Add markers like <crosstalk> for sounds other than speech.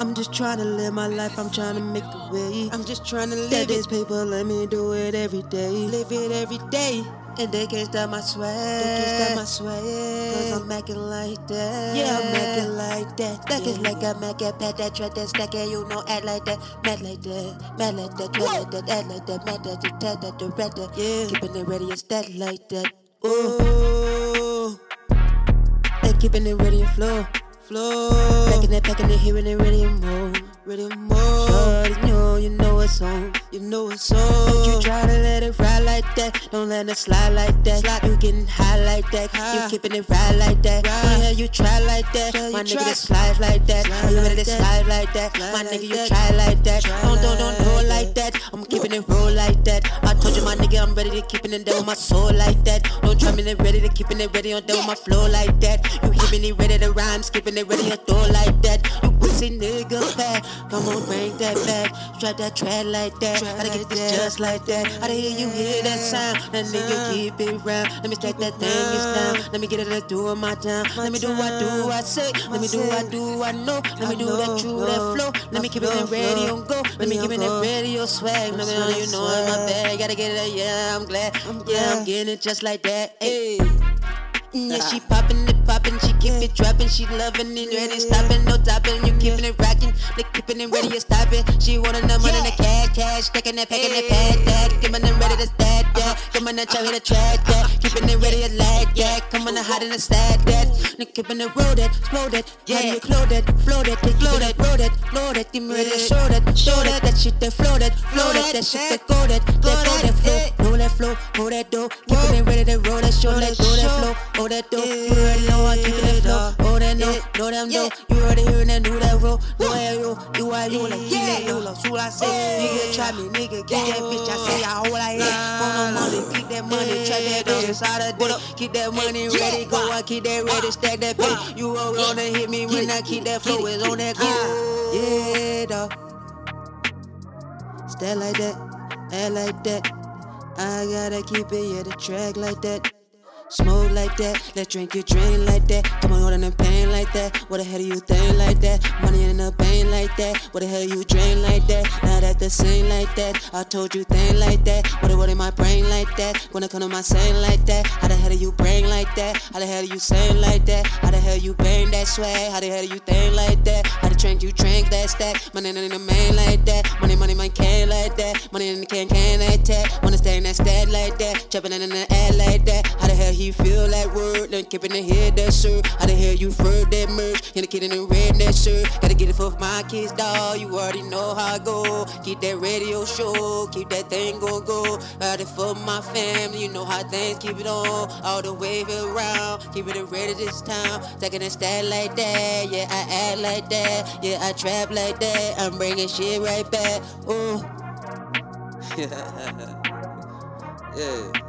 I'm just trying to live my life, I'm trying to make a way. I'm just trying to live this paper, let me do it every day. Live it every day. And they can't stop my swag. They can't stop my swag. Cause I'm acting like that. Yeah, I'm acting like that. Stack it like I make it, pat that, track that, stack it, you know, act like that. Mad like that, mad like that, try like that, act like that, mad that, just tap that, direct that. Yeah, keeping it ready and stack like that. Ooh. They keeping it ready and flow. Flow. Packing it, packing it, hearing it ready and more. Ready and more. Shorty, know, you know it's on. You know it's on. Don't you try to let it ride like that. Don't let it slide like that. Slide. Getting high like that. You keeping it ride like that. Ride. Yeah, you try like that. My nigga, that slide like that. Slide you ready to slide like that? My nigga, you try like that. Don't, don't, don't, don't like that. I'm keeping it roll like that. I told you, my nigga, I'm ready to keeping it down with my soul like that. Don't try me, ready to keeping it ready on down with my flow like that. You keeping it ready to rhyme, skipping it ready to throw like that. You pussy nigga fat. Come on, bring that back. Try that track like that. Gotta get this just like that. I hear you hear that sound. That nigga keep it round. Let me stack that thing is down. Let me get it to do my time. Let me do what do I say. Let me do what do I know. Let me do that true that flow. Let me keep it in radio go. Let me give it that radio swag. Let me know you know in my bag. Gotta get it. Yeah, I'm glad. Yeah, I'm getting it just like that. Hey. Yeah, she poppin' it, poppin', she keep it droppin', she lovin' it, ready stoppin', no toppin', you rockin', they it ready, you stop it. She wanna know more than the cash, cash, taking that, packing that, pad, that, giving it ready to stat that, come on and try to track that, keepin' it ready to lag that, come on and hide in the stat that, they keepin' it roll that, slow that, yeah, you flow that, flow that, they flow that, roll that, load that, give me ready to show that, show that, that shit that that, flow that, that shit that go that, that go that flow, roll that flow, roll that dough, keepin' it ready to roll that, show that, roll that flow. Oh, that dope, know them know. You already hearing that, do that roll. No, hey, yo, you are you like, yeah, yo, love, so I say. Nigga, try me, nigga, get that bitch. I say, I hold I hit. On no money, keep that money, track that bitch inside of day. Keep that money ready, go I keep that ready, stack that bitch. You always gonna hit me when I keep that flow, it's on that go. Yeah, dog. Stay like that, act like that. I gotta keep it, yeah, the track like that. Smoke like that, let's drink your drain like that. Come on, holding the pain like that. What the hell do you think like that? Money in the pain like that. What the hell you drain like that? Now that the same like that. I told you think like that. What the what in my brain like that? Gonna come to my saying like that. How the hell do you brain like that? How the hell do you saying like that? How the hell you bang that swag? How the hell do you think like that? How the drink you drink that stack? Money in the main like that. Money, money, money can like that. Money in the can, can like that. Wanna stay in that stat like that. Jumping in the air like that. How the hell he feel that word, then keeping the head that shirt. How the hell you fur that merch? And the kid in the red that shirt. Gotta get it for my kids, dog. You already know how I go. Keep that radio show, keep that thing go go. Got it for my family, you know how things keep it on. All the way around, keeping it ready this time. Taking a stat like that, yeah, I act like that, yeah, I trap like that. I'm bringing shit right back. Ooh. <laughs> yeah.